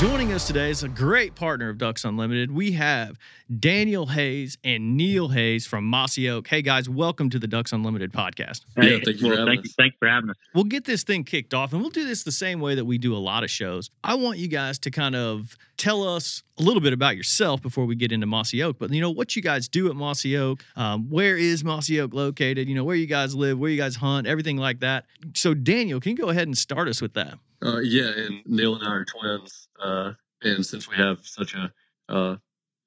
Joining us today is a great partner of Ducks Unlimited. We have Daniel Haas and Neill Haas from Mossy Oak. Hey guys, welcome to the Ducks Unlimited podcast. Hey, yeah, thank you well, for having thank us. You, thanks for having us. We'll get this thing kicked off, and we'll do this the same way that we do a lot of shows. I want you guys to kind of tell us a little bit about yourself before we get into Mossy Oak. But you know what you guys do at Mossy Oak. Um, where is Mossy Oak located? You know where you guys live, where you guys hunt, everything like that. So Daniel, can you go ahead and start us with that? Uh, yeah, and Neill and I are twins, uh, and since we have such a uh,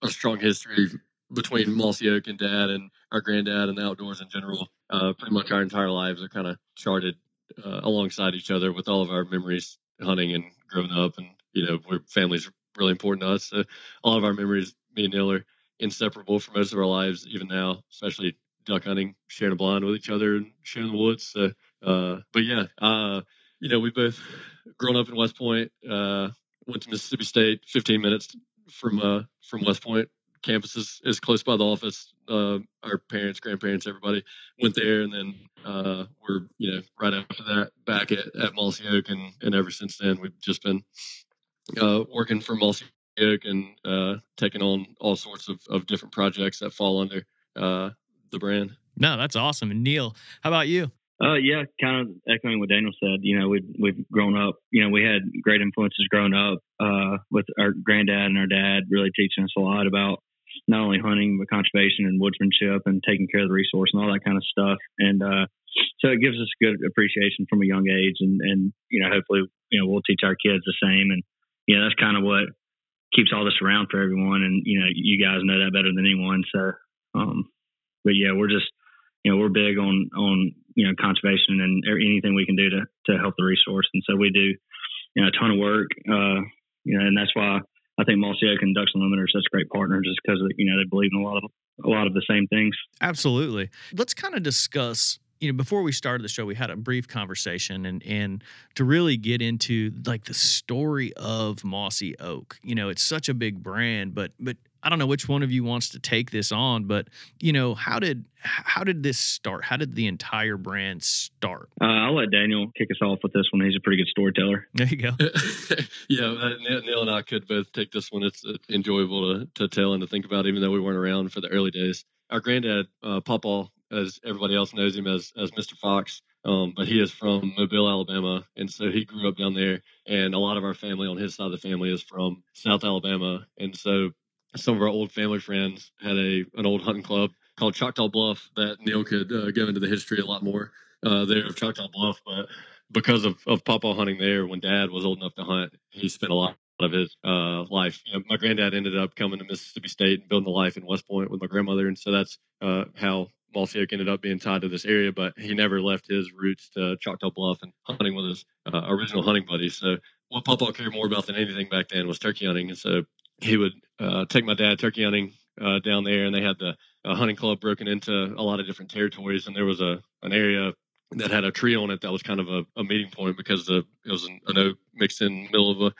a strong history between Mossy Oak and Dad and our granddad and the outdoors in general, uh, pretty much our entire lives are kind of charted uh, alongside each other with all of our memories hunting and growing up, and you know, we're family's really important to us. So all of our memories, me and Neill, are inseparable for most of our lives, even now, especially duck hunting, sharing a blind with each other and sharing the woods. So, uh, but yeah, you know, we both grown up in West Point. Uh, went to Mississippi State, 15 minutes from uh, from West Point. Campus is, is close by the office. Uh, our parents, grandparents, everybody went there, and then uh, we're you know right after that back at, at Mossy Oak, and, and ever since then we've just been uh, working for Mossy Oak and uh, taking on all sorts of, of different projects that fall under uh, the brand. No, that's awesome. And Neill, how about you? Uh, yeah, kind of echoing what Daniel said. You know, we've we've grown up. You know, we had great influences growing up uh, with our granddad and our dad, really teaching us a lot about not only hunting but conservation and woodsmanship and taking care of the resource and all that kind of stuff. And uh, so it gives us good appreciation from a young age, and and you know, hopefully, you know, we'll teach our kids the same. And you know, that's kind of what keeps all this around for everyone. And you know, you guys know that better than anyone. So, um, but yeah, we're just you know, we're big on on you know conservation and anything we can do to to help the resource. And so we do you know a ton of work. Uh, you know, and that's why I think Mossy Oak and Ducks Unlimited are such great partners, just because you know they believe in a lot of a lot of the same things. Absolutely. Let's kind of discuss you know before we started the show we had a brief conversation and and to really get into like the story of mossy oak you know it's such a big brand but but I don't know which one of you wants to take this on, but you know, how did how did this start? How did the entire brand start? Uh, I'll let Daniel kick us off with this one. He's a pretty good storyteller. There you go. yeah, uh, Neill and I could both take this one. It's uh, enjoyable to, to tell and to think about, even though we weren't around for the early days. Our granddad, uh, Papa, as everybody else knows him as as Mr. Fox. Um, but he is from Mobile, Alabama, and so he grew up down there. And a lot of our family on his side of the family is from South Alabama, and so some of our old family friends had a an old hunting club called Choctaw Bluff that Neill could uh, go into the history a lot more uh, there of Choctaw Bluff. But because of, of Papa hunting there, when Dad was old enough to hunt, he spent a lot of his uh, life. You know, my granddad ended up coming to Mississippi State and building a life in West Point with my grandmother, and so that's uh, how Mossy ended up being tied to this area. But he never left his roots to Choctaw Bluff and hunting with his uh, original hunting buddies. So what Papa cared more about than anything back then was turkey hunting, and so he would uh, take my dad turkey hunting uh, down there, and they had the hunting club broken into a lot of different territories, and there was a an area that had a tree on it that was kind of a, a meeting point because the, it was an, an, oak mixed in the middle of a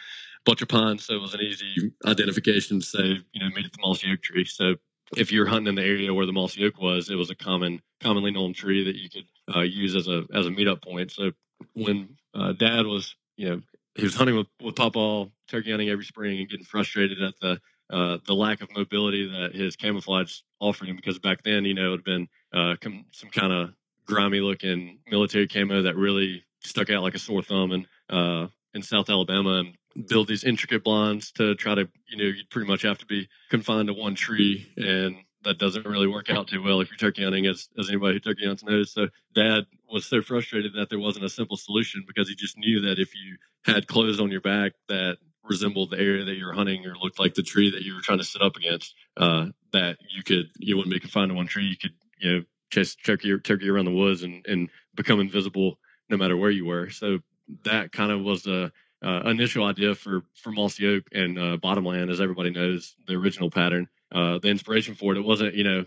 bunch of pines, so it was an easy identification to say, you know, meet at the mossy oak tree. So if you're hunting in the area where the mossy oak was, it was a common, commonly known tree that you could uh, use as a as a meetup point. So when uh, Dad was, you know, he was hunting with, with Papa turkey hunting every spring and getting frustrated at the uh, the lack of mobility that his camouflage offered him because back then, you know, it had been uh, com- some kind of grimy looking military camo that really stuck out like a sore thumb in, uh, in South Alabama and build these intricate blinds to try to, you know, you'd pretty much have to be confined to one tree and that doesn't really work out too well if you're turkey hunting, as, as anybody who turkey hunts knows. So dad was so frustrated that there wasn't a simple solution because he just knew that if you had clothes on your back that resembled the area that you're hunting or looked like the tree that you were trying to sit up against, uh, that you could, you wouldn't be confined to one tree. You could, you know, chase turkey, turkey around the woods and, and become invisible no matter where you were. So that kind of was a, uh, initial idea for for Mossy Oak and uh, Bottomland, as everybody knows, the original pattern. Uh, the inspiration for it, it wasn't you know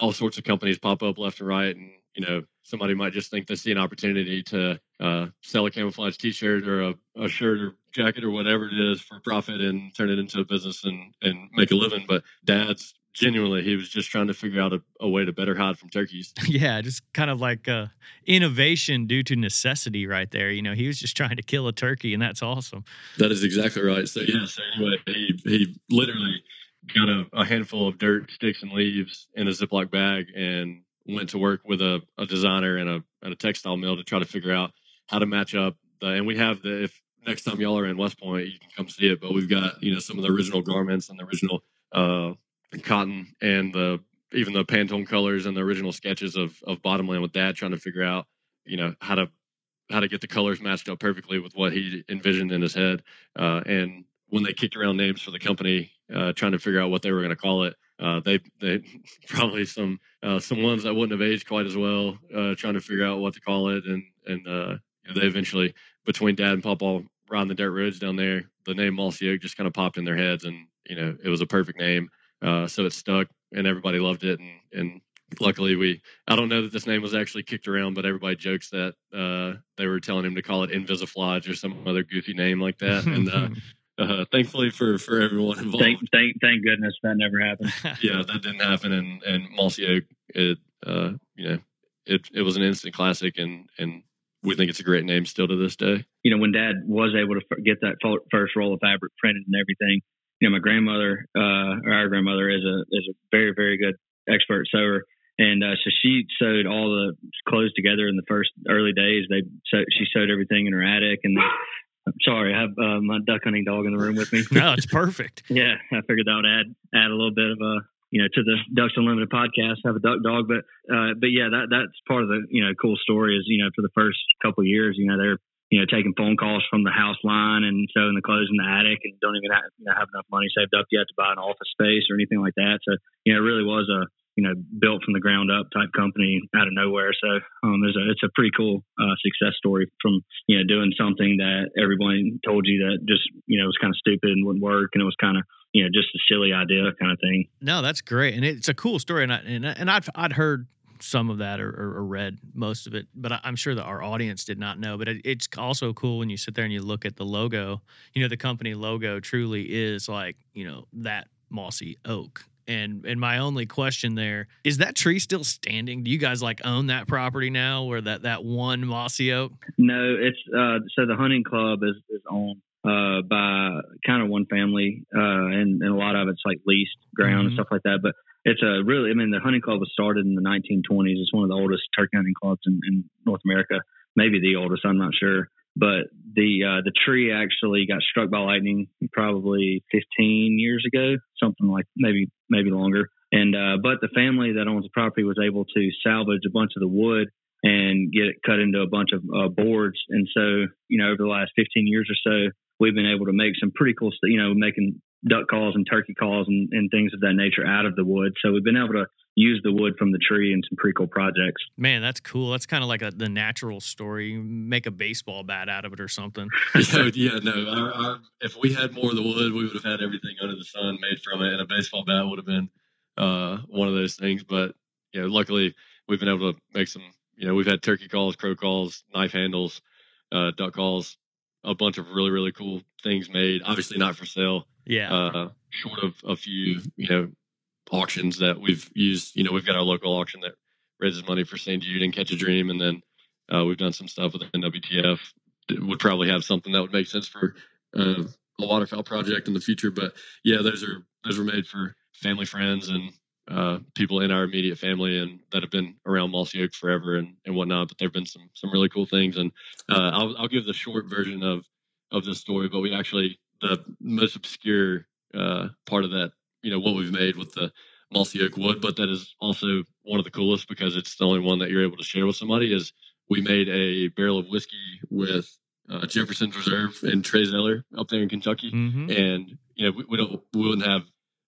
all sorts of companies pop up left and right, and you know somebody might just think they see an opportunity to uh, sell a camouflage T-shirt or a, a, shirt or jacket or whatever it is for profit and turn it into a business and and make a living. But Dad's genuinely he was just trying to figure out a, a, way to better hide from turkeys. Yeah just kind of like uh, innovation due to necessity right there. You know he was just trying to kill a turkey and that's awesome. That is exactly right. So yeah so anyway he he literally got a, a handful of dirt sticks and leaves in a ziploc bag and went to work with a, a designer and a, and a textile mill to try to figure out how to match up the, and we have the if next time y'all are in west point you can come see it but we've got you know some of the original garments and the original uh, cotton and the even the Pantone colors and the original sketches of of Bottomland with Dad trying to figure out, you know, how to how to get the colors matched up perfectly with what he envisioned in his head. Uh, and when they kicked around names for the company, uh, trying to figure out what they were going to call it, uh, they they probably some uh, some ones that wouldn't have aged quite as well, uh, trying to figure out what to call it, and and uh, they eventually between Dad and Papa riding the dirt roads down there, the name Mossy Oak just kind of popped in their heads, and you know it was a perfect name. Uh, so it stuck and everybody loved it. And, and luckily we, I don't know that this name was actually kicked around, but everybody jokes that uh, they were telling him to call it Invisiflage or some other goofy name like that. And uh, uh, thankfully for, for everyone involved. Thank, thank, thank goodness that never happened. yeah, that didn't happen. And, and Mossy it, uh, you know, it, it was an instant classic and, and we think it's a great name still to this day. You know, when dad was able to get that first roll of fabric printed and everything, you know, my grandmother, uh, or our grandmother is a is a very very good expert sewer, and uh, so she sewed all the clothes together in the first early days. They so she sewed everything in her attic, and I'm sorry, I have uh, my duck hunting dog in the room with me. no, it's perfect. yeah, I figured that would add add a little bit of a you know to the Ducks Unlimited podcast. Have a duck dog, but uh, but yeah, that that's part of the you know cool story is you know for the first couple years, you know they're you know, taking phone calls from the house line and sewing the clothes in the attic and don't even have, you know, have enough money saved up yet to buy an office space or anything like that. So, you know, it really was a, you know, built from the ground up type company out of nowhere. So, um, there's a, it's a pretty cool uh, success story from, you know, doing something that everyone told you that just, you know, was kind of stupid and wouldn't work. And it was kind of, you know, just a silly idea kind of thing. No, that's great. And it's a cool story. And I, and, and I'd, I'd heard some of that or, or, read most of it, but I, am sure that our audience did not know. But it, it's also cool when you sit there and you look at the logo. You know, the company logo truly is like you know that mossy oak. And and my only question there is that tree still standing? Do you guys like own that property now, or that that one mossy oak? No, it's uh, so the hunting club is is owned uh, by kind of one family, uh, and, and a lot of it's like leased ground mm-hmm. and stuff like that. But it's a really, I mean, the hunting club was started in the 1920s. It's one of the oldest turkey hunting clubs in, in North America, maybe the oldest. I'm not sure. But the uh, the tree actually got struck by lightning probably 15 years ago, something like maybe maybe longer. And uh, but the family that owns the property was able to salvage a bunch of the wood and get it cut into a bunch of uh, boards. And so, you know, over the last 15 years or so, we've been able to make some pretty cool. You know, making duck calls and turkey calls and, and things of that nature out of the wood. So we've been able to use the wood from the tree in some pretty cool projects. Man, that's cool. That's kind of like a, the natural story. You make a baseball bat out of it or something. yeah, yeah, no. Our, our, if we had more of the wood, we would have had everything under the sun made from it, and a baseball bat would have been uh, one of those things. But you know, luckily we've been able to make some. You know, we've had turkey calls, crow calls, knife handles, uh, duck calls, a bunch of really really cool things made. Obviously not for sale. Yeah. Uh, short of a few, you know, auctions that we've used. You know, we've got our local auction that raises money for St. Jude and Catch a Dream, and then uh, we've done some stuff with NWTF. Would probably have something that would make sense for uh, a waterfowl project in the future. But yeah, those are those were made for family, friends, and uh, people in our immediate family and that have been around Mossy Oak forever and, and whatnot. But there've been some some really cool things, and uh, I'll I'll give the short version of of this story. But we actually the most obscure uh, part of that, you know, what we've made with the mossy oak wood, but that is also one of the coolest because it's the only one that you're able to share with somebody. Is we made a barrel of whiskey with uh, Jefferson's Reserve and Trey Zoeller up there in Kentucky, Mm-hmm. and you know we, we don't we wouldn't have.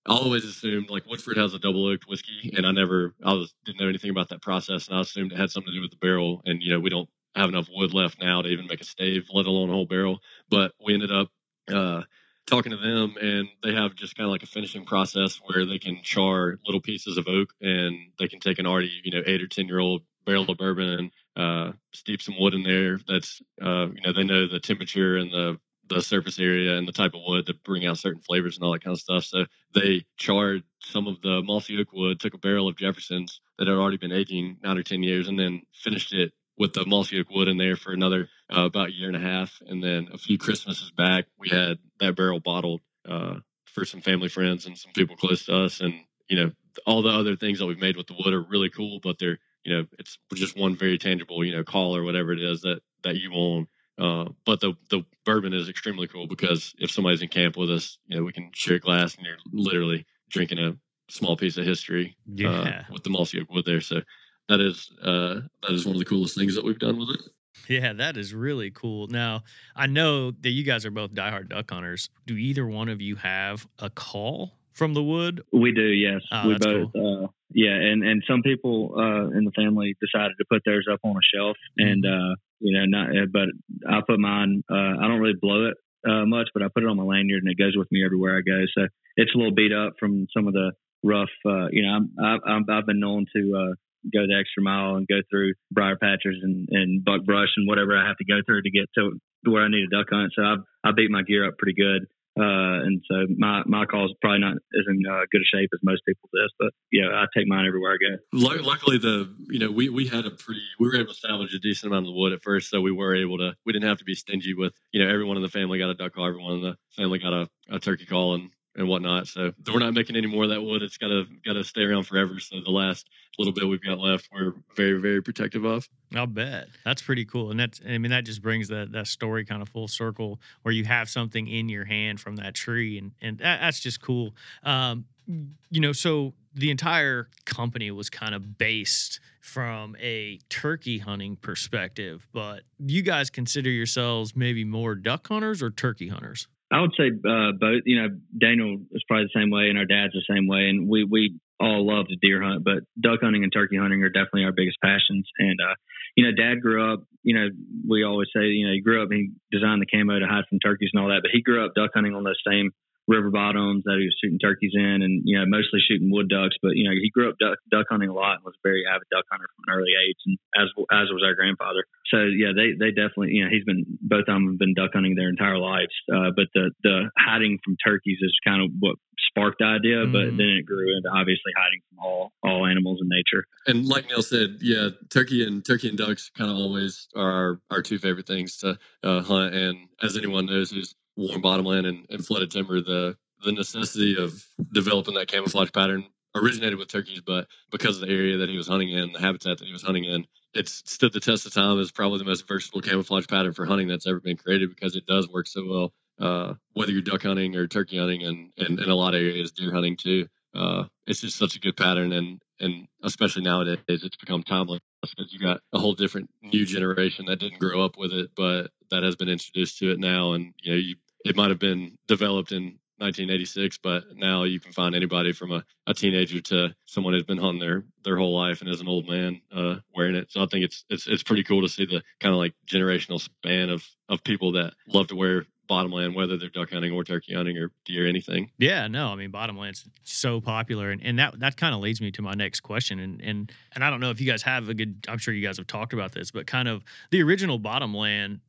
I always assumed like Woodford has a double oaked whiskey, and I never I was didn't know anything about that process, and I assumed it had something to do with the barrel. And you know we don't have enough wood left now to even make a stave, let alone a whole barrel. But we ended up uh, talking to them, and they have just kind of like a finishing process where they can char little pieces of oak, and they can take an already you know eight or ten year old barrel of bourbon and uh, steep some wood in there. That's uh, you know they know the temperature and the the surface area and the type of wood to bring out certain flavors and all that kind of stuff. So they charred some of the mossy oak wood, took a barrel of Jefferson's that had already been aging nine or ten years, and then finished it with the mossy oak wood in there for another uh, about a year and a half. And then a few Christmases back, we had that barrel bottled uh, for some family friends and some people close to us. And you know, all the other things that we've made with the wood are really cool, but they're you know, it's just one very tangible, you know, call or whatever it is that that you own. Uh, but the the bourbon is extremely cool because if somebody's in camp with us, you know, we can share a glass and you're literally drinking a small piece of history Yeah. uh, with the mossy oak wood there. So that is uh, that is one of the coolest things that we've done with it. Yeah, that is really cool. Now, I know that you guys are both diehard duck hunters. Do either one of you have a call from the wood? We do, yes. Oh, we that's both, uh, yeah. And and some people uh, in the family decided to put theirs up on a shelf, and Mm-hmm. uh, you know, not. uh, But I put mine. Uh, I don't really blow it uh, much, but I put it on my lanyard, and it goes with me everywhere I go. So it's a little beat up from some of the rough. Uh, you know, I'm, I, I'm, I've been known to uh, go the extra mile and go through briar patches and, and buck brush and whatever I have to go through to get to where I need a duck hunt. So I I beat my gear up pretty good. Uh, and so my my call is probably not as in uh, good a shape as most people's is, but yeah, I take mine everywhere I go. Lu- Luckily, the you know we we had a pretty we were able to salvage a decent amount of the wood at first, so we were able to we didn't have to be stingy with you know everyone in the family got a duck call, everyone in the family got a, a turkey call and and whatnot. So we're not making any more of that wood. It's gotta gotta stay around forever. So the last little bit we've got left, we're very very protective of. I'll bet that's pretty cool, and that's I mean that just brings that that story kind of full circle where you have something in your hand from that tree, and and that, that's just cool. Um, you know, so the entire company was kind of based from a turkey hunting perspective, but you guys consider yourselves maybe more duck hunters or turkey hunters? I would say uh, both. You know, Daniel is probably the same way, and our dad's the same way, and we we all love to deer hunt, but duck hunting and turkey hunting are definitely our biggest passions. And uh, you know, Dad grew up. You know, we always say, you know, he grew up. He designed the camo to hide from turkeys and all that, but he grew up duck hunting on those same river bottoms that he was shooting turkeys in, and you know, mostly shooting wood ducks. But you know, he grew up duck, duck hunting a lot and was a very avid duck hunter from an early age, and as as was our grandfather. So yeah, they they definitely you know he's been both of them have been duck hunting their entire lives. Uh, but the the hiding from turkeys is kind of what sparked the idea, but Mhm. then it grew into obviously hiding from all all animals in nature. And like Neill said, yeah, turkey and turkey and ducks kind of always are our, our two favorite things to uh, hunt. And as anyone knows who's warm bottomland and, and flooded timber, the the necessity of developing that camouflage pattern originated with turkeys, but because of the area that he was hunting in, the habitat that he was hunting in, it's stood the test of time as probably the most versatile camouflage pattern for hunting that's ever been created because it does work so well. Uh, whether you're duck hunting or turkey hunting, and, and in a lot of areas deer hunting too, uh, it's just such a good pattern, and and especially nowadays, it's become timeless because you got a whole different new generation that didn't grow up with it, but that has been introduced to it now, and you know, you it might have been developed in 1986, but now you can find anybody from a, a teenager to someone who's been hunting their their whole life and is an old man uh, wearing it. So I think it's it's it's pretty cool to see the kind of like generational span of of people that love to wear bottomland, whether they're duck hunting or turkey hunting or deer, anything. Yeah, no, I mean bottomland's so popular, and, and that that kind of leads me to my next question, and and and I don't know if you guys have a good. I'm sure you guys have talked about this, but kind of the original bottomland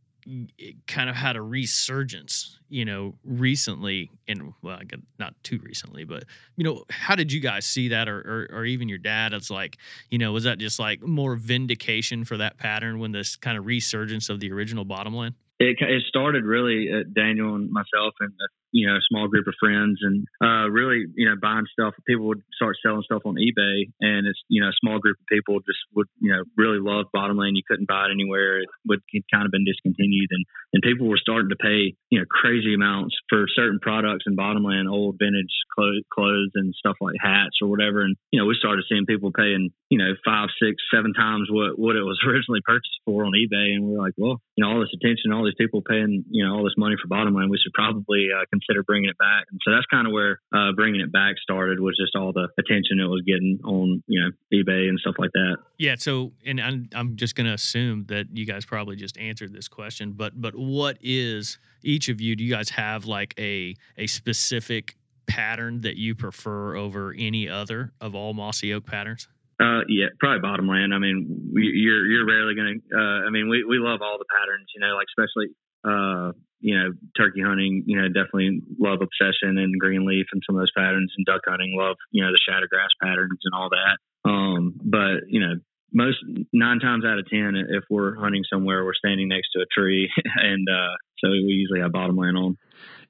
kind of had a resurgence, you know, recently, and well, not too recently, but you know, how did you guys see that, or or, or even your dad? It's like, you know, was that just like more vindication for that pattern when this kind of resurgence of the original bottomland? It it started really uh, Daniel and myself and you know a small group of friends, and uh, really you know buying stuff. People would start selling stuff on eBay, and it's you know a small group of people just would you know really love Bottomland. You couldn't buy it anywhere. It would it kind of been discontinued, and and people were starting to pay you know crazy amounts for certain products in Bottomland, old vintage clothes, clothes and stuff like hats or whatever. And you know we started seeing people paying you know five, six, seven times what what it was originally purchased for on eBay, and we are like, well, you know all this attention, all these people paying you know all this money for Bottomland, we should probably uh, consider bringing it back. And so that's kind of where uh, bringing it back started was just all the attention it was getting on you know eBay and stuff like that. Yeah. So, and I'm, I'm just going to assume that you guys probably just answered this question, but but what is each of you? Do you guys have like a a specific pattern that you prefer over any other of all mossy oak patterns? Uh, yeah, probably Bottomland. I mean, we, you're you're rarely gonna. Uh, I mean, we, we love all the patterns, you know, like especially uh, you know, turkey hunting, you know, definitely love obsession and greenleaf and some of those patterns and duck hunting, love, you know, the shadowgrass patterns and all that. Um, but, you know, most nine times out of 10, if we're hunting somewhere, we're standing next to a tree. and, uh, so we usually have bottom Bottomland on.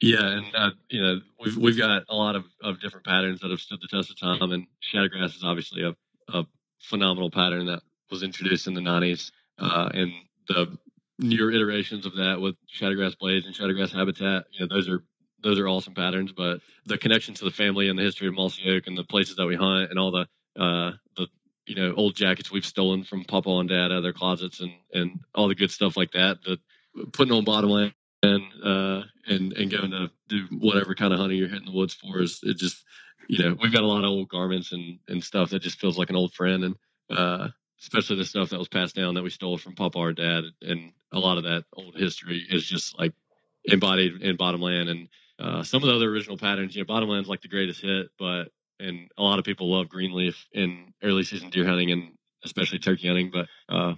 Yeah. And, uh, you know, we've, we've got a lot of, of different patterns that have stood the test of time and shadowgrass is obviously a, a phenomenal pattern that was introduced in the nineties. Uh, and the newer iterations of that with Shadowgrass blades and Shadowgrass Habitat. You know, those are those are awesome patterns. But the connection to the family and the history of Mossy Oak and the places that we hunt and all the uh, the you know old jackets we've stolen from Papa and Dad out of their closets and and all the good stuff like that. That putting on Bottomland and uh, and and going to do whatever kind of hunting you're hitting the woods for is it just you know we've got a lot of old garments and and stuff that just feels like an old friend and uh, especially the stuff that was passed down that we stole from Papa or Dad, and a lot of that old history is just like embodied in Bottomland and uh, some of the other original patterns. You know, Bottomland's like the greatest hit, but and a lot of people love Greenleaf in early season deer hunting and especially turkey hunting. But uh,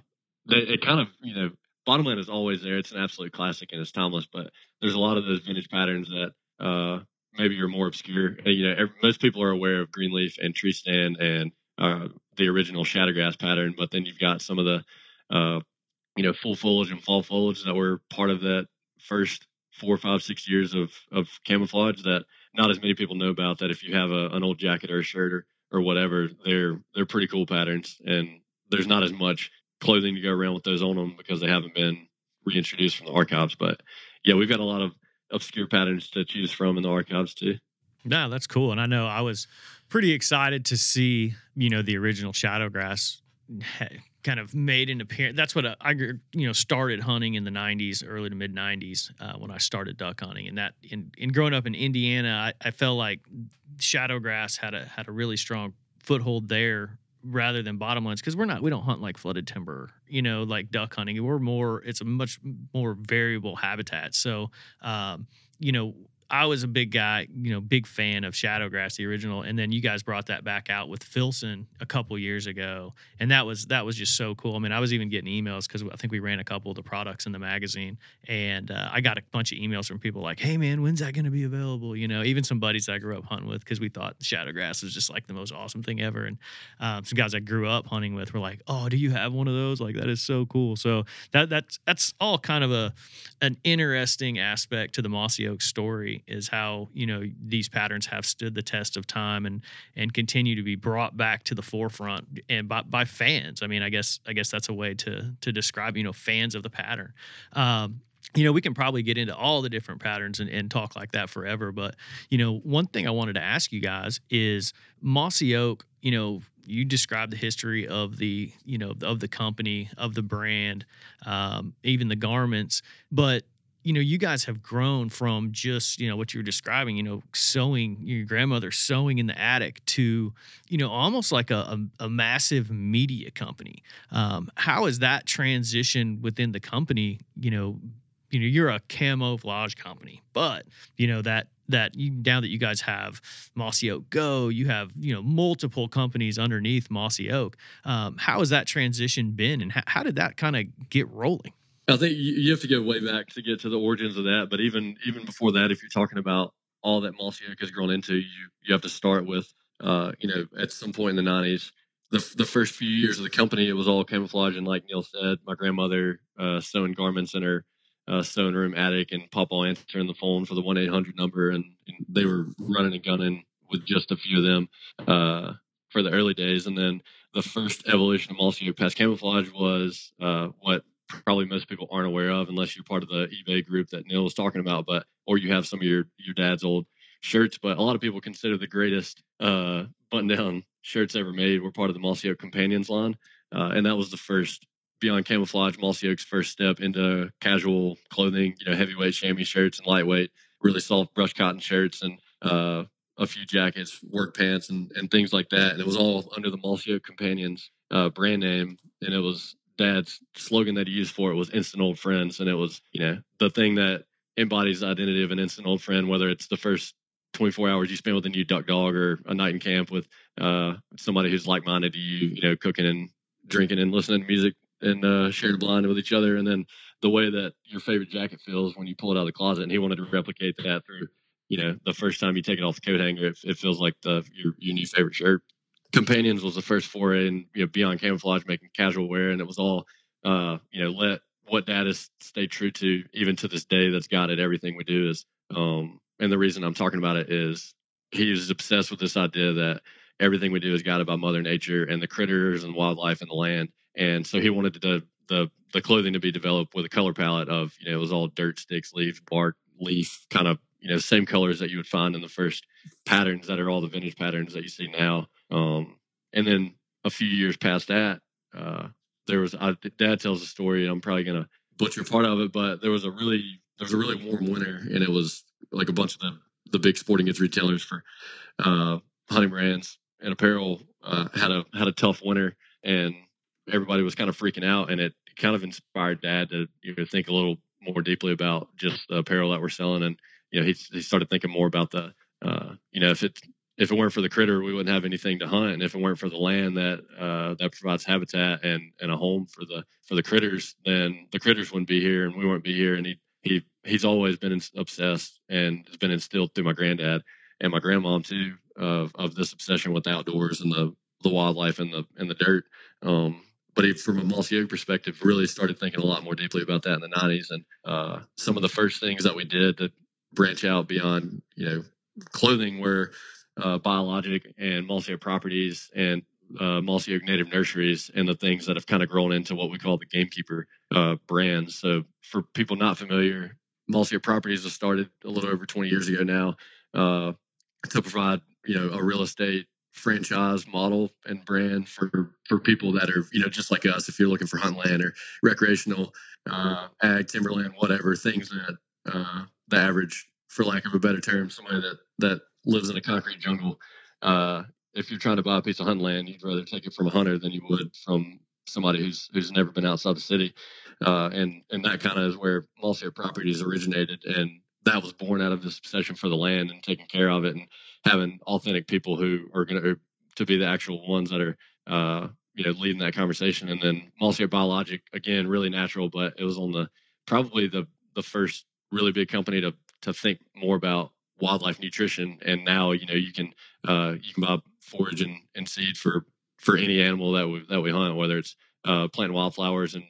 they, it kind of you know Bottomland is always there. It's an absolute classic and it's timeless. But there's a lot of those vintage patterns that uh, maybe are more obscure. You know, every, most people are aware of Greenleaf and Tree Stand and uh, the original shadowgrass pattern, but then you've got some of the uh, you know full foliage and fall foliage that were part of that first four, five, six years of of camouflage that not as many people know about. That if you have a, an old jacket or a shirt or or whatever, they're they're pretty cool patterns, and there's not as much clothing to go around with those on them because they haven't been reintroduced from the archives. But yeah, we've got a lot of obscure patterns to choose from in the archives too. Yeah, that's cool. And I know I was pretty excited to see, you know, the original Shadowgrass kind of made an appearance. That's what I, you know, started hunting in the 90s, early to mid 90s uh, when I started duck hunting. And that, in, in growing up in Indiana, I, I felt like Shadowgrass had a had a really strong foothold there rather than bottomlands because we're not we don't hunt like flooded timber you know like duck hunting we're more it's a much more variable habitat so um, you know I was a big guy, you know, big fan of Shadowgrass, the original, and then you guys brought that back out with Filson a couple years ago, and that was that was just so cool. I mean, I was even getting emails because I think we ran a couple of the products in the magazine, and uh, I got a bunch of emails from people like, "Hey, man, when's that going to be available?" You know, even some buddies I grew up hunting with because we thought Shadowgrass was just like the most awesome thing ever, and um, some guys I grew up hunting with were like, "Oh, do you have one of those? Like that is so cool." So that that's that's all kind of a an interesting aspect to the Mossy Oak story is how you know these patterns have stood the test of time and and continue to be brought back to the forefront and by, by fans. I mean, I guess I guess that's a way to to describe you know fans of the pattern. Um, you know, we can probably get into all the different patterns and, and, talk like that forever. But, you know, one thing I wanted to ask you guys is Mossy Oak, you know, you described the history of the, you know, of the company, of the brand, um, even the garments. But you know, you guys have grown from just, you know, what you were describing, you know, sewing, your grandmother sewing in the attic to, you know, almost like a, a, a massive media company. Um, how is that transition within the company, you know, you know, you're a camouflage company, but you know that that you now that you guys have Mossy Oak Go, you have you know multiple companies underneath Mossy Oak. Um, how has that transition been, and how, how did that kind of get rolling? I think you have to go way back to get to the origins of that. But even even before that, if you're talking about all that Mossy Oak has grown into, you you have to start with, uh, you know, at some point in the '90s, the the first few years of the company, it was all camouflage, and like Neill said, my grandmother uh, sewing garments in her uh, sewing room attic and Papa answering the phone for the one eight hundred number, and, and, they were running and gunning with just a few of them uh, for the early days, and then the first evolution of Mossy Oak Pass camouflage was uh, what probably most people aren't aware of unless you're part of the eBay group that Neill was talking about, but or you have some of your your dad's old shirts. But a lot of people consider the greatest uh, button down shirts ever made were part of the Mossy Oak Companions line, uh, and that was the first beyond camouflage. Mossy Oak's first step into casual clothing, you know, heavyweight chamois shirts and lightweight, really soft brush cotton shirts and uh, a few jackets, work pants, and, and things like that. And it was all under the Mossy Oak Companions uh, brand name, and it was dad's slogan that he used for it was instant old friends and it was you know the thing that embodies the identity of an instant old friend whether it's the first 24 hours you spend with a new duck dog or a night in camp with uh, somebody who's like-minded to you you know cooking and drinking and listening to music and uh, sharing a blind with each other. And then the way that your favorite jacket feels when you pull it out of the closet and he wanted to replicate that through you know the first time you take it off the coat hanger it, it feels like the your, your new favorite shirt Companions was the first foray in you know beyond camouflage, making casual wear, and it was all uh, you know let what dad has stayed true to even to this day. That's guided everything we do. Is um, and the reason I'm talking about it is he was obsessed with this idea that everything we do is guided by Mother Nature and the critters and wildlife and the land, and so he wanted the the the clothing to be developed with a color palette of you know it was all dirt, sticks, leaf, bark, leaf, kind of you know same colors that you would find in the first patterns that are all the vintage patterns that you see now um, and then a few years past that, uh, there was I, Dad tells a story. I'm probably gonna butcher part of it, but there was a really there was a really warm winter, and it was like a bunch of the the big sporting goods retailers for uh, hunting brands and apparel uh, had a had a tough winter, and everybody was kind of freaking out, and it kind of inspired Dad to you know, think a little more deeply about just the apparel that we're selling, and you know he he started thinking more about the uh, you know if it's if it weren't for the critter, we wouldn't have anything to hunt. And if it weren't for the land that uh, that provides habitat and, and a home for the for the critters, then the critters wouldn't be here, and we wouldn't be here. And he he he's always been obsessed and has been instilled through my granddad and my grandmom too of of this obsession with the outdoors and the the wildlife and the and the dirt. Um, but he, from a Oak perspective, really started thinking a lot more deeply about that in the '90s. And uh, some of the first things that we did to branch out beyond, you know, clothing were uh, biologic and Oak properties and uh, Oak native nurseries and the things that have kind of grown into what we call the gamekeeper uh, brands. So for people not familiar, Oak properties was started a little over 20 years ago now uh, to provide you know a real estate franchise model and brand for for people that are you know just like us if you're looking for hunt land or recreational uh, ag timberland whatever things that uh, the average for lack of a better term somebody that that lives in a concrete jungle. Uh, if you're trying to buy a piece of hunt land, you'd rather take it from a hunter than you would from somebody who's who's never been outside the city. Uh, and and that kind of is where Mossy Oak Properties originated, and that was born out of this obsession for the land and taking care of it, and having authentic people who are going to to be the actual ones that are uh, you know leading that conversation. And then Mossy Oak Biologic again, really natural, but it was on the probably the the first really big company to to think more about wildlife nutrition and now you know you can uh, you can buy forage and, and seed for for any animal that we that we hunt whether it's uh, planting wildflowers and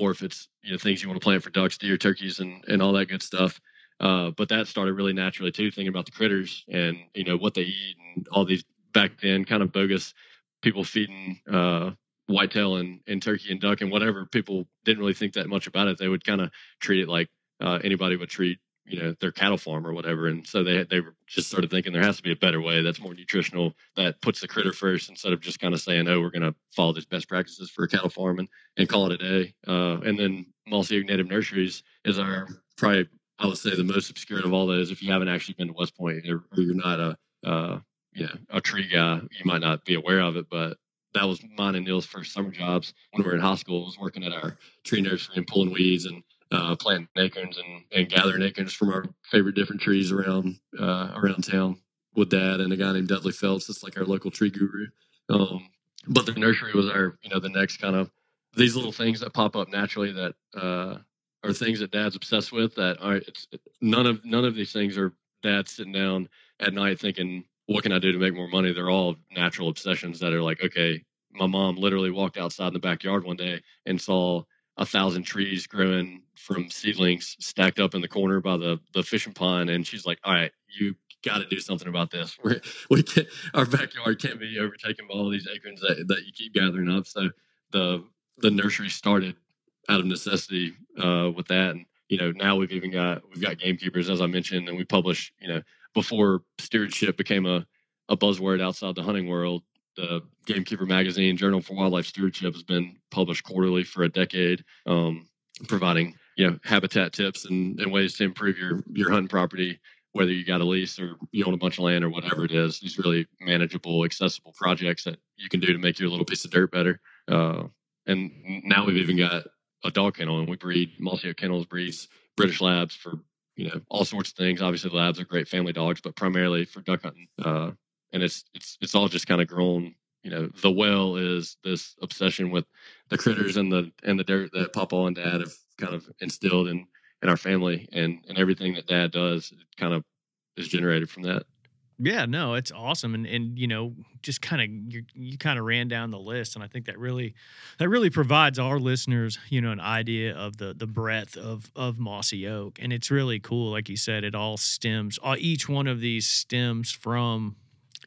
or if it's you know things you want to plant for ducks deer turkeys and and all that good stuff. Uh, but that started really naturally too thinking about the critters and you know what they eat and all these back then kind of bogus people feeding uh, whitetail and, and turkey and duck and whatever people didn't really think that much about it they would kind of treat it like uh, anybody would treat you know their cattle farm or whatever and so they they just started thinking there has to be a better way that's more nutritional that puts the critter first instead of just kind of saying oh we're going to follow these best practices for a cattle farm and, call it a day. Uh, and then Mossy Native Nurseries is our probably I would say the most obscure of all those. If you haven't actually been to West Point or, you're not a uh, a tree guy you might not be aware of it but that was mine and Neill's first summer jobs when we were in high school was working at our tree nursery and pulling weeds and uh, planting acorns and, and gathering acorns from our favorite different trees around uh, around town with dad and a guy named Dudley Phelps. That's like our local tree guru. Um, but the nursery was our, you know, the next kind of these little things that pop up naturally that uh, are things that dad's obsessed with. That are it's none of none of these things are dad sitting down at night thinking, what can I do to make more money? They're all natural obsessions that are like, okay, my mom literally walked outside in the backyard one day and saw a thousand trees growing from seedlings stacked up in the corner by the the fishing pond, and she's like, "All right, you got to do something about this. We're, we can our backyard can't be overtaken by all these acorns that, that you keep gathering up." So the the nursery started out of necessity uh, with that, and you know now we've even got we've got gamekeepers as I mentioned, and we publish you know before stewardship became a a buzzword outside the hunting world. The Gamekeeper magazine, Journal for Wildlife Stewardship, has been published quarterly for a decade, um, providing you know habitat tips and, and ways to improve your your hunting property whether you got a lease or you own a bunch of land or whatever it is, these really manageable, accessible projects that you can do to make your little piece of dirt better. Uh, and now we've even got a dog kennel, and we breed Mossy Kennels breeds British Labs for you know all sorts of things. Obviously, Labs are great family dogs, but primarily for duck hunting. Uh, and it's it's it's all just kind of grown. You know, the well is this obsession with the critters and the and the dirt that Papa and Dad have kind of instilled in in our family, and and everything that Dad does kind of is generated from that. Yeah, no, it's awesome, and and you know, just kind of you you kind of ran down the list, and I think that really that really provides our listeners, you know, an idea of the the breadth of of Mossy Oak, and it's really cool. Like you said, it all stems. All, each one of these stems from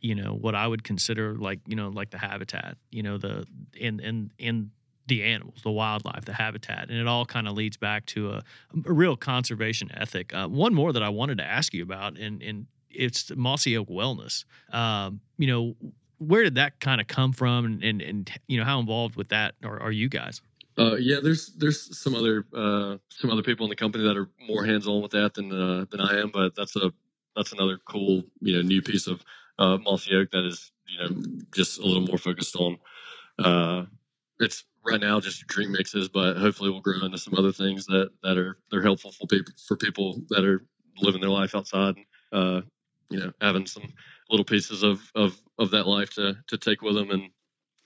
you know what I would consider like you know like the habitat, you know the and and and the animals, the wildlife, the habitat, and it all kind of leads back to a, a real conservation ethic. Uh, one more that I wanted to ask you about, and and it's Mossy Oak Wellness. Um, you know, where did that kind of come from, and, and and you know how involved with that are, are you guys? Uh, yeah, there's there's some other uh, some other people in the company that are more hands on with that than uh, than I am, but that's a that's another cool you know new piece of uh, Mossy Oak that is you know just a little more focused on. Uh, it's right now just drink mixes, but hopefully we'll grow into some other things that that are they're helpful for people for people that are living their life outside. Uh, you know, having some little pieces of of of that life to to take with them and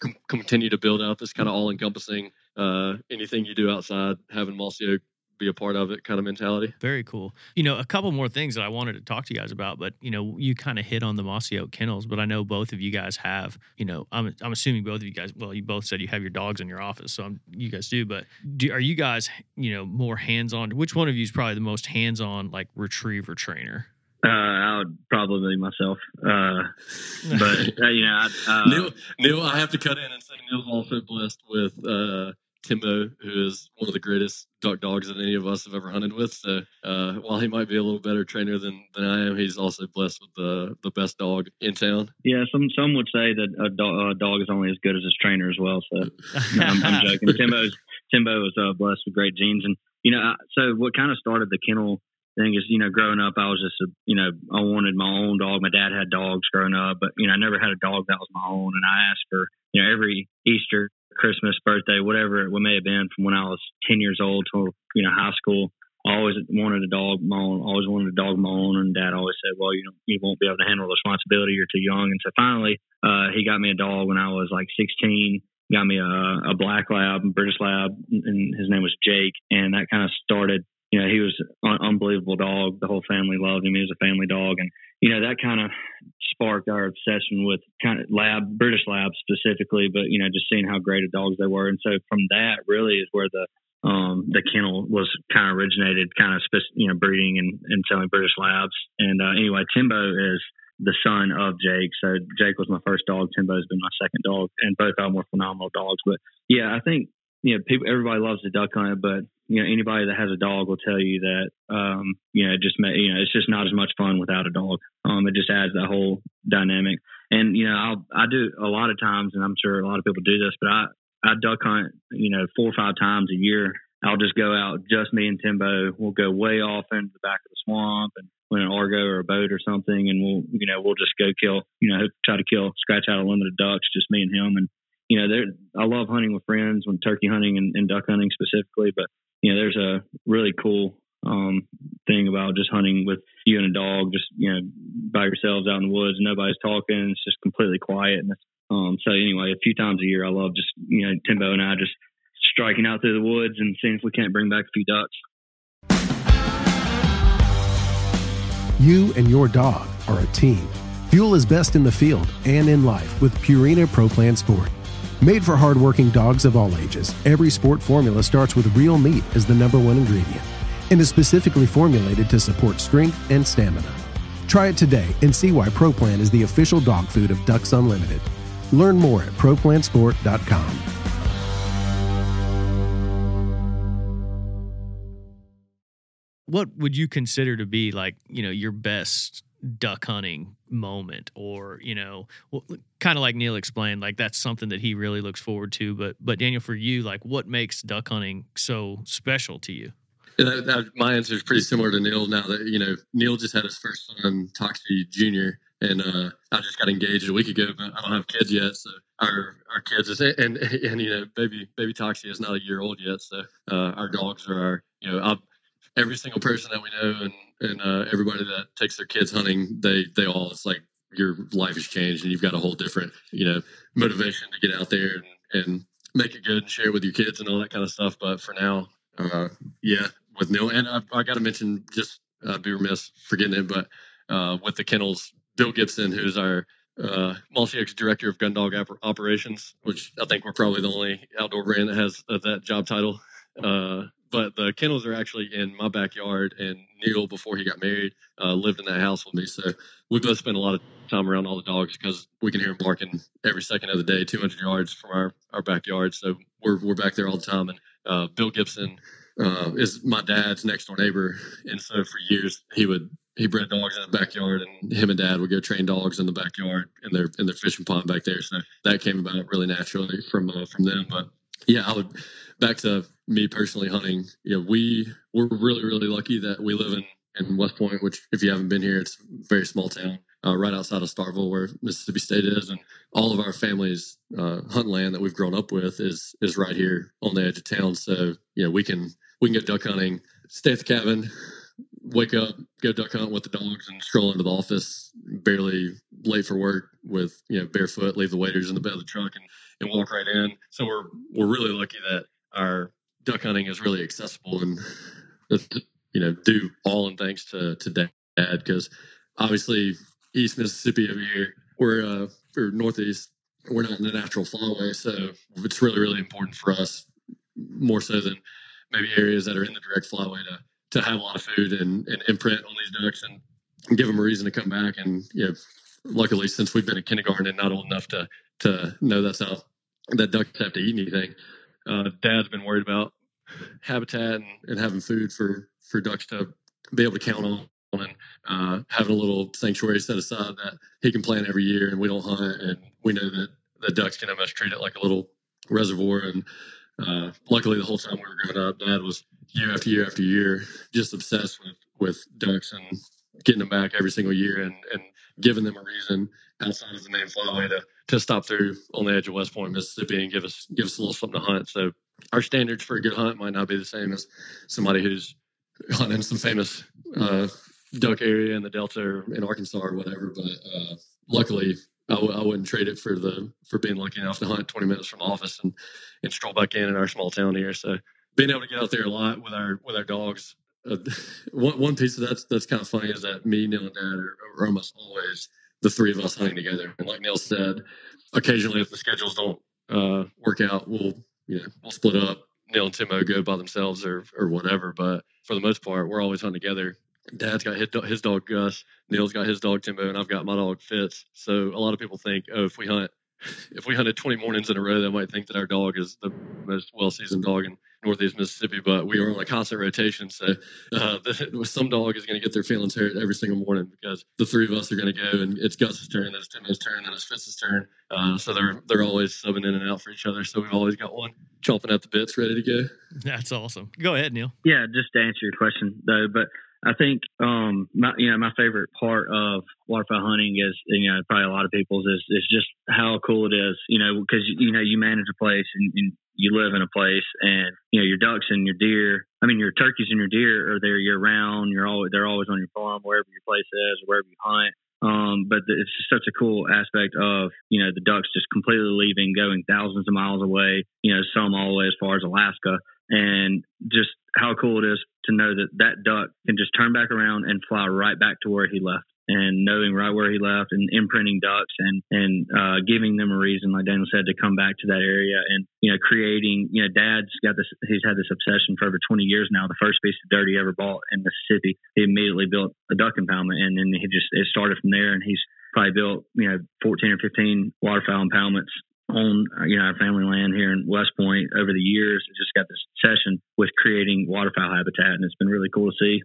com- continue to build out this kind of all encompassing uh, anything you do outside, having Mossy Oak be a part of it kind of mentality. Very cool. You know, a couple more things that I wanted to talk to you guys about, but you know, you kind of hit on the Mossy Oak kennels, but I know both of you guys have, you know, I'm I'm assuming both of you guys, well, you both said you have your dogs in your office, so I'm, you guys do, but do, are you guys, you know, more hands-on? Which one of you is probably the most hands-on like retriever trainer? Uh, I would probably myself, uh, but uh, you know, I, uh, Neill, Neill, I have to cut in and say Neill's also blessed with uh, Timbo, who is one of the greatest duck dogs that any of us have ever hunted with. So uh, while he might be a little better trainer than, than I am, he's also blessed with the the best dog in town. Yeah, some some would say that a, do- a dog is only as good as his trainer as well. So no, I'm, I'm, joking. Timbo's Timbo was uh, blessed with great genes, and you know, I, so what kind of started the kennel thing is, you know, growing up, I was just, a, you know, I wanted my own dog. My dad had dogs growing up, but you know, I never had a dog that was my own, and I asked for, you know, every Easter Christmas, birthday, whatever it may have been from when I was 10 years old to, you know, high school. I always wanted a dog my own, always wanted a dog my own. And dad always said, well, you know, you won't be able to handle the responsibility. You're too young. And so finally, uh, he got me a dog when I was like 16, got me a, a black lab, British lab, and his name was Jake. And that kind of started, you know, he was an unbelievable dog. The whole family loved him. He was a family dog. And, you know, that kind of sparked our obsession with kind of lab, British labs specifically, but, you know, just seeing how great of dogs they were. And so from that really is where the, um, the kennel was kind of originated, kind of, you know, breeding and, and selling British labs. And uh, anyway, Timbo is the son of Jake. So Jake was my first dog. Timbo's been my second dog, and both of them were phenomenal dogs. But yeah, I think you know, people, everybody loves the duck hunt, but you know, anybody that has a dog will tell you that, um, you know, it just, you know, it's just not as much fun without a dog. Um, it just adds that whole dynamic. And, you know, I'll, I do a lot of times, and I'm sure a lot of people do this, but I, I duck hunt, you know, four or five times a year. I'll just go out, just me and Timbo. We'll go way off into the back of the swamp and in an Argo or a boat or something, and we'll, you know, we'll just go kill, you know, try to kill, scratch out a limit of ducks, just me and him. And you know, I love hunting with friends, when turkey hunting and, and duck hunting specifically. But you know, there's a really cool um, thing about just hunting with you and a dog, just you know, by yourselves out in the woods, nobody's talking. It's just completely quiet. And um, so anyway, a few times a year, I love just you know Timbo and I just striking out through the woods and seeing if we can't bring back a few ducks. You and your dog are a team. Fuel is best in the field and in life with Purina Pro Plan Sport. Made for hardworking dogs of all ages, every sport formula starts with real meat as the number one ingredient and is specifically formulated to support strength and stamina. Try it today and see why ProPlan is the official dog food of Ducks Unlimited. Learn more at ProPlansport.com. What would you consider to be like, you know, your best duck hunting moment or you know kind of like neill explained like that's something that he really looks forward to but but daniel for you like what makes duck hunting so special to you that, that, my answer is pretty similar to neill now that you know neill just had his first son toxey junior and uh, I just got engaged a week ago, but I don't have kids yet. So our our kids is and and you know baby baby Toxey is not a year old yet. So uh, our dogs are our you know I'll, every single person that we know and and uh, everybody that takes their kids hunting, they they all it's like your life has changed and you've got a whole different you know motivation to get out there and, and make it good and share it with your kids and all that kind of stuff. But for now, uh, yeah, with Neill and I, I got to mention just uh, be remiss forgetting it, but uh, with the kennels, Bill Gibson, who's our uh, Oaks Director of Gun Dog Operations, which I think we're probably the only outdoor brand that has uh, that job title. Uh, but the kennels are actually in my backyard, and Neill, before he got married, uh, lived in that house with me. So we both spend a lot of time around all the dogs because we can hear them barking every second of the day, 200 yards from our, our backyard. So we're, we're back there all the time. And uh, Bill Gibson uh, is my dad's next door neighbor, and so for years he would he bred dogs in the backyard, and him and dad would go train dogs in the backyard in their in their fishing pond back there. So that came about really naturally from uh, from them. But yeah, I would back to me personally hunting. You know, we we're really really lucky that we live in in West Point, which if you haven't been here, it's a very small town. Uh, right outside of Starkville, where Mississippi State is, and all of our family's uh, hunt land that we've grown up with is is right here on the edge of town. So you know we can we can go duck hunting, stay at the cabin, wake up, go duck hunt with the dogs, and stroll into the office, barely late for work, with you know barefoot, leave the waders in the bed of the truck, and and walk right in. So we're we're really lucky that our duck hunting is really accessible and you know due all in thanks to to dad because obviously East Mississippi over here we're uh or Northeast we're not in the natural flyway so it's really really important for us more so than maybe areas that are in the direct flyway to to have a lot of food and, and imprint on these ducks and, and give them a reason to come back. And you know luckily since we've been in kindergarten and not old enough to to know that's how that ducks have to eat anything uh, dad's been worried about habitat and, and, having food for for ducks to be able to count on and uh, having a little sanctuary set aside that he can plant every year and we don't hunt and we know that the ducks can almost treat it like a little reservoir and uh, luckily the whole time we were growing up dad was year after year after year just obsessed with with ducks and getting them back every single year and and giving them a reason outside of the main flyway to to stop through on the edge of West Point, Mississippi, and give us give us a little something to hunt. So our standards for a good hunt might not be the same as somebody who's hunting some famous uh, duck area in the Delta or in Arkansas or whatever. But uh, luckily, I w- I wouldn't trade it for the for being lucky enough to hunt 20 minutes from office and and stroll back in in our small town here. So being able to get out there a lot with our with our dogs. Uh, one one piece of that's that's kind of funny is that me, Neill, and Dad are, are almost always the three of us hunting together. And like Neill said, occasionally if the schedules don't uh, work out, we'll you know we'll split up. Neill and Timo go by themselves or or whatever. But for the most part, we're always hunting together. Dad's got his, dog Gus, Neill's got his dog Timbo, and I've got my dog Fitz. So a lot of people think, oh, if we hunt, if we hunted 20 mornings in a row, they might think that our dog is the most well seasoned dog Northeast Mississippi, but we are on a constant rotation. So uh, the, some dog is going to get their feelings hurt every single morning because the three of us are going to go, and it's Gus's turn, then it's Timo's turn, then it's Fitz's turn. Uh, so they're they're always subbing in and out for each other. So we've always got one chomping at the bits, ready to go. That's awesome. Go ahead, Neill. Yeah, just to answer your question though, but I think um my you know my favorite part of waterfowl hunting is you know probably a lot of people's is is just how cool it is you know because you know you manage a place and, and you live in a place and you know your ducks and your deer I mean your turkeys and your deer are there year round you're always they're always on your farm wherever your place is or wherever you hunt. Um, but it's just such a cool aspect of you know the ducks just completely leaving going thousands of miles away you know some all the way as far as Alaska. And just how cool it is to know that that duck can just turn back around and fly right back to where he left and knowing right where he left and imprinting ducks and and uh, giving them a reason, like Daniel said, to come back to that area and you know creating. You know, Dad's got this. He's had this obsession for over 20 years now. The first piece of dirt he ever bought in Mississippi, he immediately built a duck impoundment, and then he just it started from there. And he's probably built you know 14 or 15 waterfowl impoundments on you know our family land here in West Point over the years. It just got this obsession with creating waterfowl habitat, and it's been really cool to see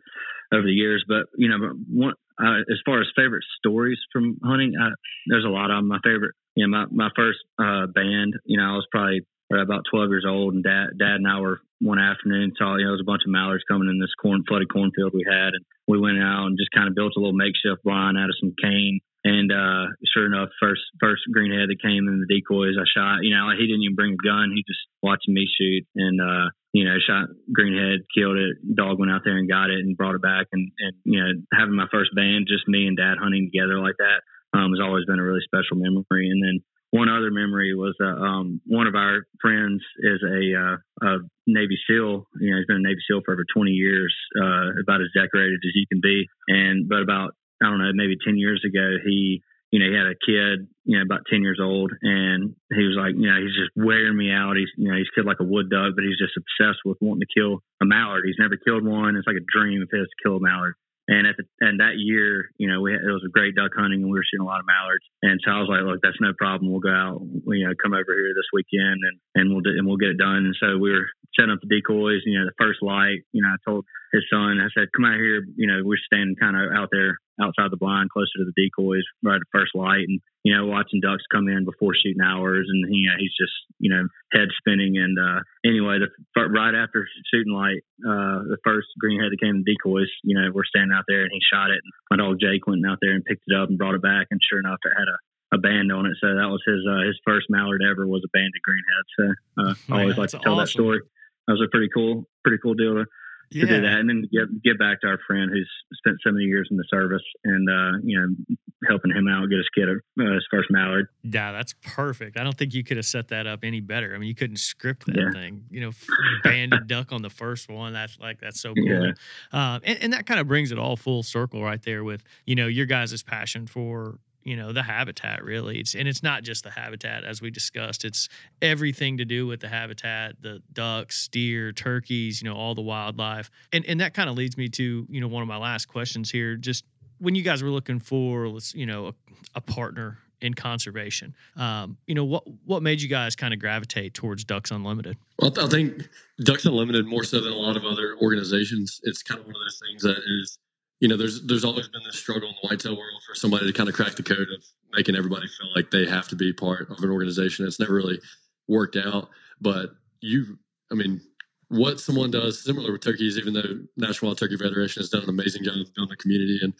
over the years. But you know, one uh, as far as favorite stories from hunting, I, there's a lot of them. My favorite, you know, my my first uh, band, you know, I was probably about 12 years old, and dad dad and I were one afternoon saw you know there was a bunch of mallards coming in this corn flooded cornfield we had, and we went out and just kind of built a little makeshift blind out of some cane. And uh, sure enough, first first greenhead that came in the decoys, I shot. You know, he didn't even bring a gun; he just watching me shoot, and uh, you know, shot greenhead, killed it. Dog went out there and got it and brought it back. And, and you know, having my first band, just me and dad hunting together like that, um, has always been a really special memory. And then one other memory was uh, um, one of our friends is a, uh, a Navy SEAL. You know, he's been a Navy SEAL for over 20 years, uh, about as decorated as you can be. And but about I don't know, maybe 10 years ago, he you know, he had a kid, you know, about 10 years old, and he was like, you know, he's just wearing me out. He's, you know, he's killed like a wood duck, but he's just obsessed with wanting to kill a mallard. He's never killed one. It's like a dream he has to kill a mallard. And at the, and that year, you know, we had, it was a great duck hunting, and we were shooting a lot of mallards. And so I was like, look, that's no problem. We'll go out, you know, come over here this weekend, and and we'll do, and we'll get it done. And so we were setting up the decoys. You know, the first light. You know, I told his son, I said, come out here. You know, we're standing kind of out there outside the blind, closer to the decoys, right at first light, and you know, watching ducks come in before shooting hours, and he, you know, he's just you know head spinning. And uh, anyway, the right after shooting light, uh, the first greenhead that came in decoys, you know, we're standing out there, and he shot it. And my dog Jake went out there and picked it up and brought it back, and sure enough, it had a a band on it. So that was his uh, his first mallard ever was a banded greenhead. So uh, I always like to tell awesome. that story. That was a pretty cool, pretty cool deal to yeah. to do that, and then get get back to our friend who's spent so many years in the service, and uh, you know, helping him out get his kid uh, his first mallard. Yeah, that's perfect. I don't think you could have set that up any better. I mean, you couldn't script that yeah. thing. You know, banded duck on the first one. That's like that's so cool. Yeah. Uh, and, and that kind of brings it all full circle right there with you know your guys' passion for you know the habitat really. It's and it's not just the habitat as we discussed. It's everything to do with the habitat the ducks deer turkeys you know all the wildlife. And and that kind of leads me to you know one of my last questions here. Just when you guys were looking for let's, you know a, a partner in conservation um, you know what what made you guys kind of gravitate towards ducks unlimited? Well i think ducks unlimited more so than a lot of other organizations. It's kind of one of those things that is you know, there's there's always been this struggle in the whitetail world for somebody to kind of crack the code of making everybody feel like they have to be part of an organization. It's never really worked out. But you, I mean, what someone does similar with turkeys, even though National Wild Turkey Federation has done an amazing job building a community and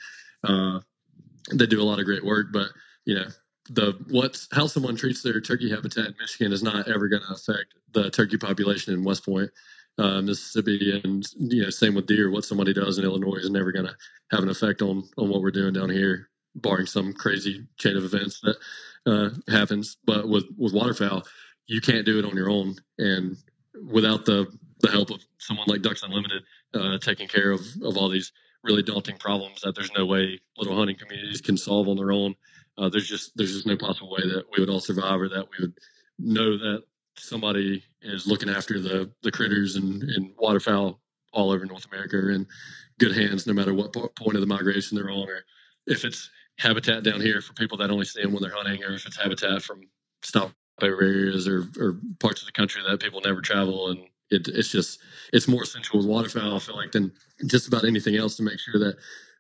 uh, they do a lot of great work. But you know, the what's how someone treats their turkey habitat in Michigan is not ever going to affect the turkey population in West Point uh, Mississippi, and you know, same with deer. What somebody does in Illinois is never going to have an effect on on what we're doing down here, barring some crazy chain of events that uh, happens. But with with waterfowl, you can't do it on your own, and without the the help of someone like Ducks Unlimited uh, taking care of of all these really daunting problems that there's no way little hunting communities can solve on their own. Uh, there's just there's just no possible way that we would all survive or that we would know that somebody is looking after the the critters and, and waterfowl all over North America are in good hands, no matter what point of the migration they're on, or if it's habitat down here for people that only see them when they're hunting, or if it's habitat from stopover areas or, or parts of the country that people never travel. And it, it's just it's more essential with waterfowl. I feel like than just about anything else to make sure that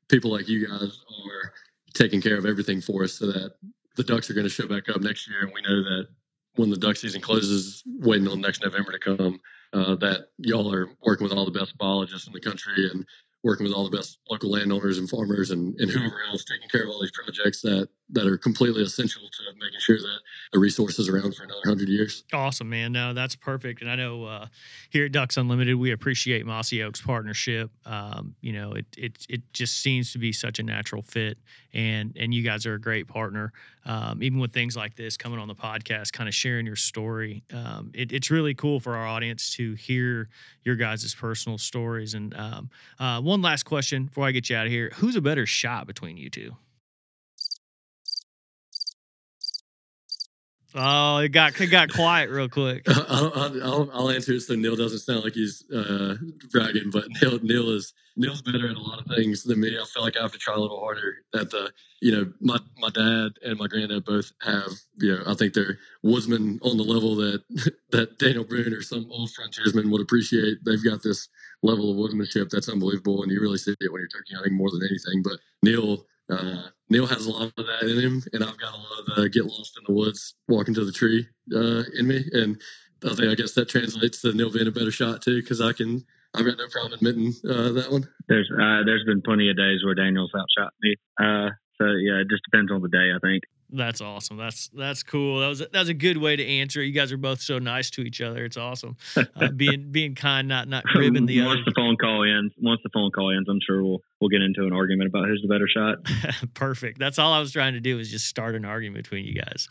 people like you guys are taking care of everything for us, so that the ducks are going to show back up next year, and we know that when the duck season closes, waiting on next November to come, uh, that y'all are working with all the best biologists in the country and working with all the best local landowners and farmers and, and whoever else taking care of all these projects that that are completely essential to making sure that the resource is around for another hundred years. Awesome, man. No, that's perfect. And I know uh, here at Ducks Unlimited, we appreciate Mossy Oak's partnership. Um, you know, it it it just seems to be such a natural fit, and and you guys are a great partner. Um, even with things like this coming on the podcast, kind of sharing your story, um, it, it's really cool for our audience to hear your guys' personal stories. And um, uh, one last question before I get you out of here: Who's a better shot between you two? Oh, it got it got quiet real quick. I'll, I'll, I'll, answer it so Neill doesn't sound like he's uh, bragging, but Neill Neill is Neill's better at a lot of things than me. I feel like I have to try a little harder. At the you know my my dad and my granddad both have you know I think they're woodsmen on the level that that Daniel Boone or some old frontiersman would appreciate. They've got this level of woodsmanship that's unbelievable, and you really see it when you're turkey hunting more than anything. But Neill uh, Neill has a lot of that in him, and I've got a lot of the get lost in the woods, walking to the tree uh, in me. And I think I guess that translates to Neill being a better shot too, because I can. I've got no problem admitting uh, that one. There's uh, there's been plenty of days where Daniel's outshot me. Uh, so yeah, it just depends on the day, I think. That's awesome. That's that's cool. That was that was a good way to answer. You guys are both so nice to each other. It's awesome. Uh, being being kind, not not ribbing the once other. the phone call ends, once the phone call ends, I'm sure we'll we'll get into an argument about who's the better shot. Perfect. That's all I was trying to do is just start an argument between you guys.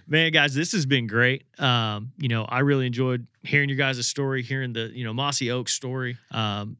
Man, guys, this has been great. Um, you know, I really enjoyed hearing your guys' story, hearing the you know Mossy Oak story. Um,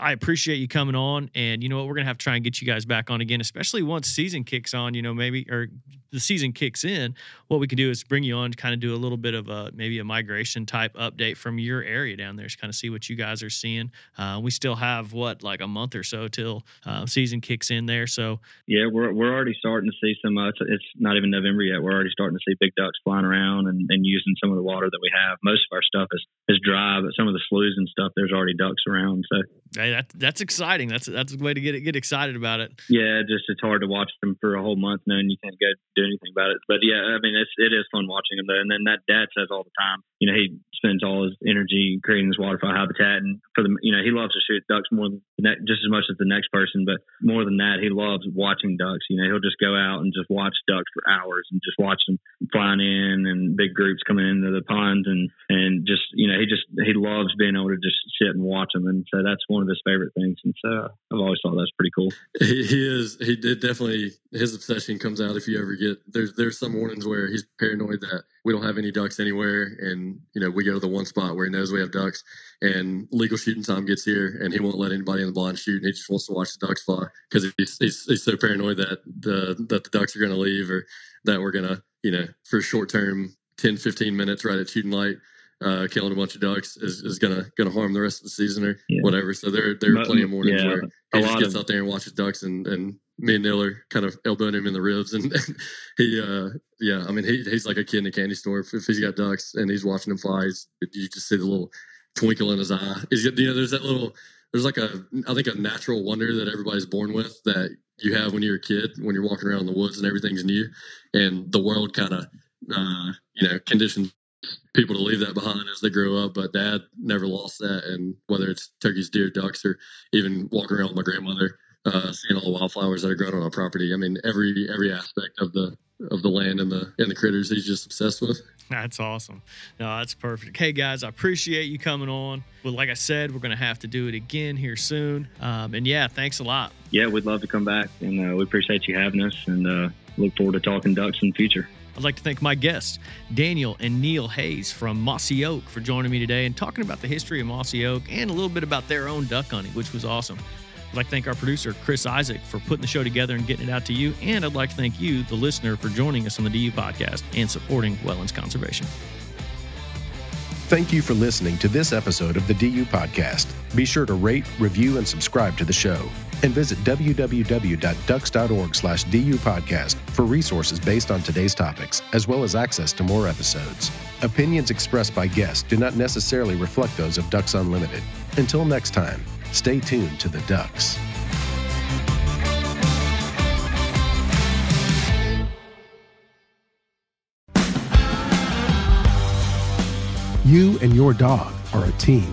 I appreciate you coming on, and you know what, we're gonna have to try and get you guys back on again, especially once season kicks on. You know, maybe or the season kicks in. What we can do is bring you on to kind of do a little bit of a maybe a migration type update from your area down there, to kind of see what you guys are seeing. Uh, we still have what like a month or so till uh, season kicks in there. So yeah, we're we're already starting to see some. Uh, it's, it's, not even November yet. We're already starting to see big ducks flying around and, and using some of the water that we have. Most of our stuff is is dry, but some of the sloughs and stuff, there's already ducks around. So Hey, that, that's exciting. That's that's a way to get get excited about it. Yeah, just it's hard to watch them for a whole month knowing you can't go do anything about it. But yeah, I mean it's it is fun watching them though. And then that dad says all the time, you know, he spends all his energy creating this waterfowl habitat, and for the you know he loves to shoot ducks more than just as much as the next person, but more than that, he loves watching ducks. You know, he'll just go out and just watch ducks for hours and just watch them flying in and big groups coming into the ponds and and just you know he just he loves being able to just sit and watch them, and so that's one of his favorite things. And so I've always thought that's pretty cool. He, he is. He did definitely. His obsession comes out if you ever get there's there's some mornings where he's paranoid that we don't have any ducks anywhere, and you know we go to the one spot where he knows we have ducks, and legal shooting time gets here, and he won't let anybody in the blind shoot, and he just wants to watch the ducks fly because he's, he's, he's so paranoid that the that the ducks are going to leave or that we're going to you know for short term 10 15 minutes right at shooting light uh, killing a bunch of ducks is, is gonna gonna harm the rest of the season or yeah. whatever. So there there are plenty of mornings yeah, where he just gets of, out there and watches ducks, and and me and Neill are kind of elbowing him in the ribs, and, and he uh yeah, I mean he he's like a kid in a candy store. If, if he's got ducks and he's watching them fly, you just see the little twinkle in his eye. He's you know there's that little there's like a I think a natural wonder that everybody's born with that you have when you're a kid when you're walking around in the woods and everything's new and the world kind of uh, you know conditions people to leave that behind as they grow up. But dad never lost that. And whether it's turkeys, deer, ducks, or even walking around with my grandmother, uh, seeing all the wildflowers that are growing on our property. I mean, every every aspect of the of the land and the and the critters he's just obsessed with. That's awesome. No, that's perfect. Hey guys, I appreciate you coming on. Well, like I said, we're gonna have to do it again here soon. Um, and yeah, thanks a lot. Yeah, we'd love to come back, and uh, we appreciate you having us, and uh, look forward to talking ducks in the future. I'd like to thank my guests, Daniel and Neill Haas from Mossy Oak, for joining me today and talking about the history of Mossy Oak and a little bit about their own duck hunting, which was awesome. I'd like to thank our producer, Chris Isaac, for putting the show together and getting it out to you. And I'd like to thank you, the listener, for joining us on the DU podcast and supporting Wetlands Conservation. Thank you for listening to this episode of the DU Podcast. Be sure to rate, review, and subscribe to the show. And visit www.ducks.org slash for resources based on today's topics, as well as access to more episodes. Opinions expressed by guests do not necessarily reflect those of Ducks Unlimited. Until next time, stay tuned to the Ducks. You and your dog are a team.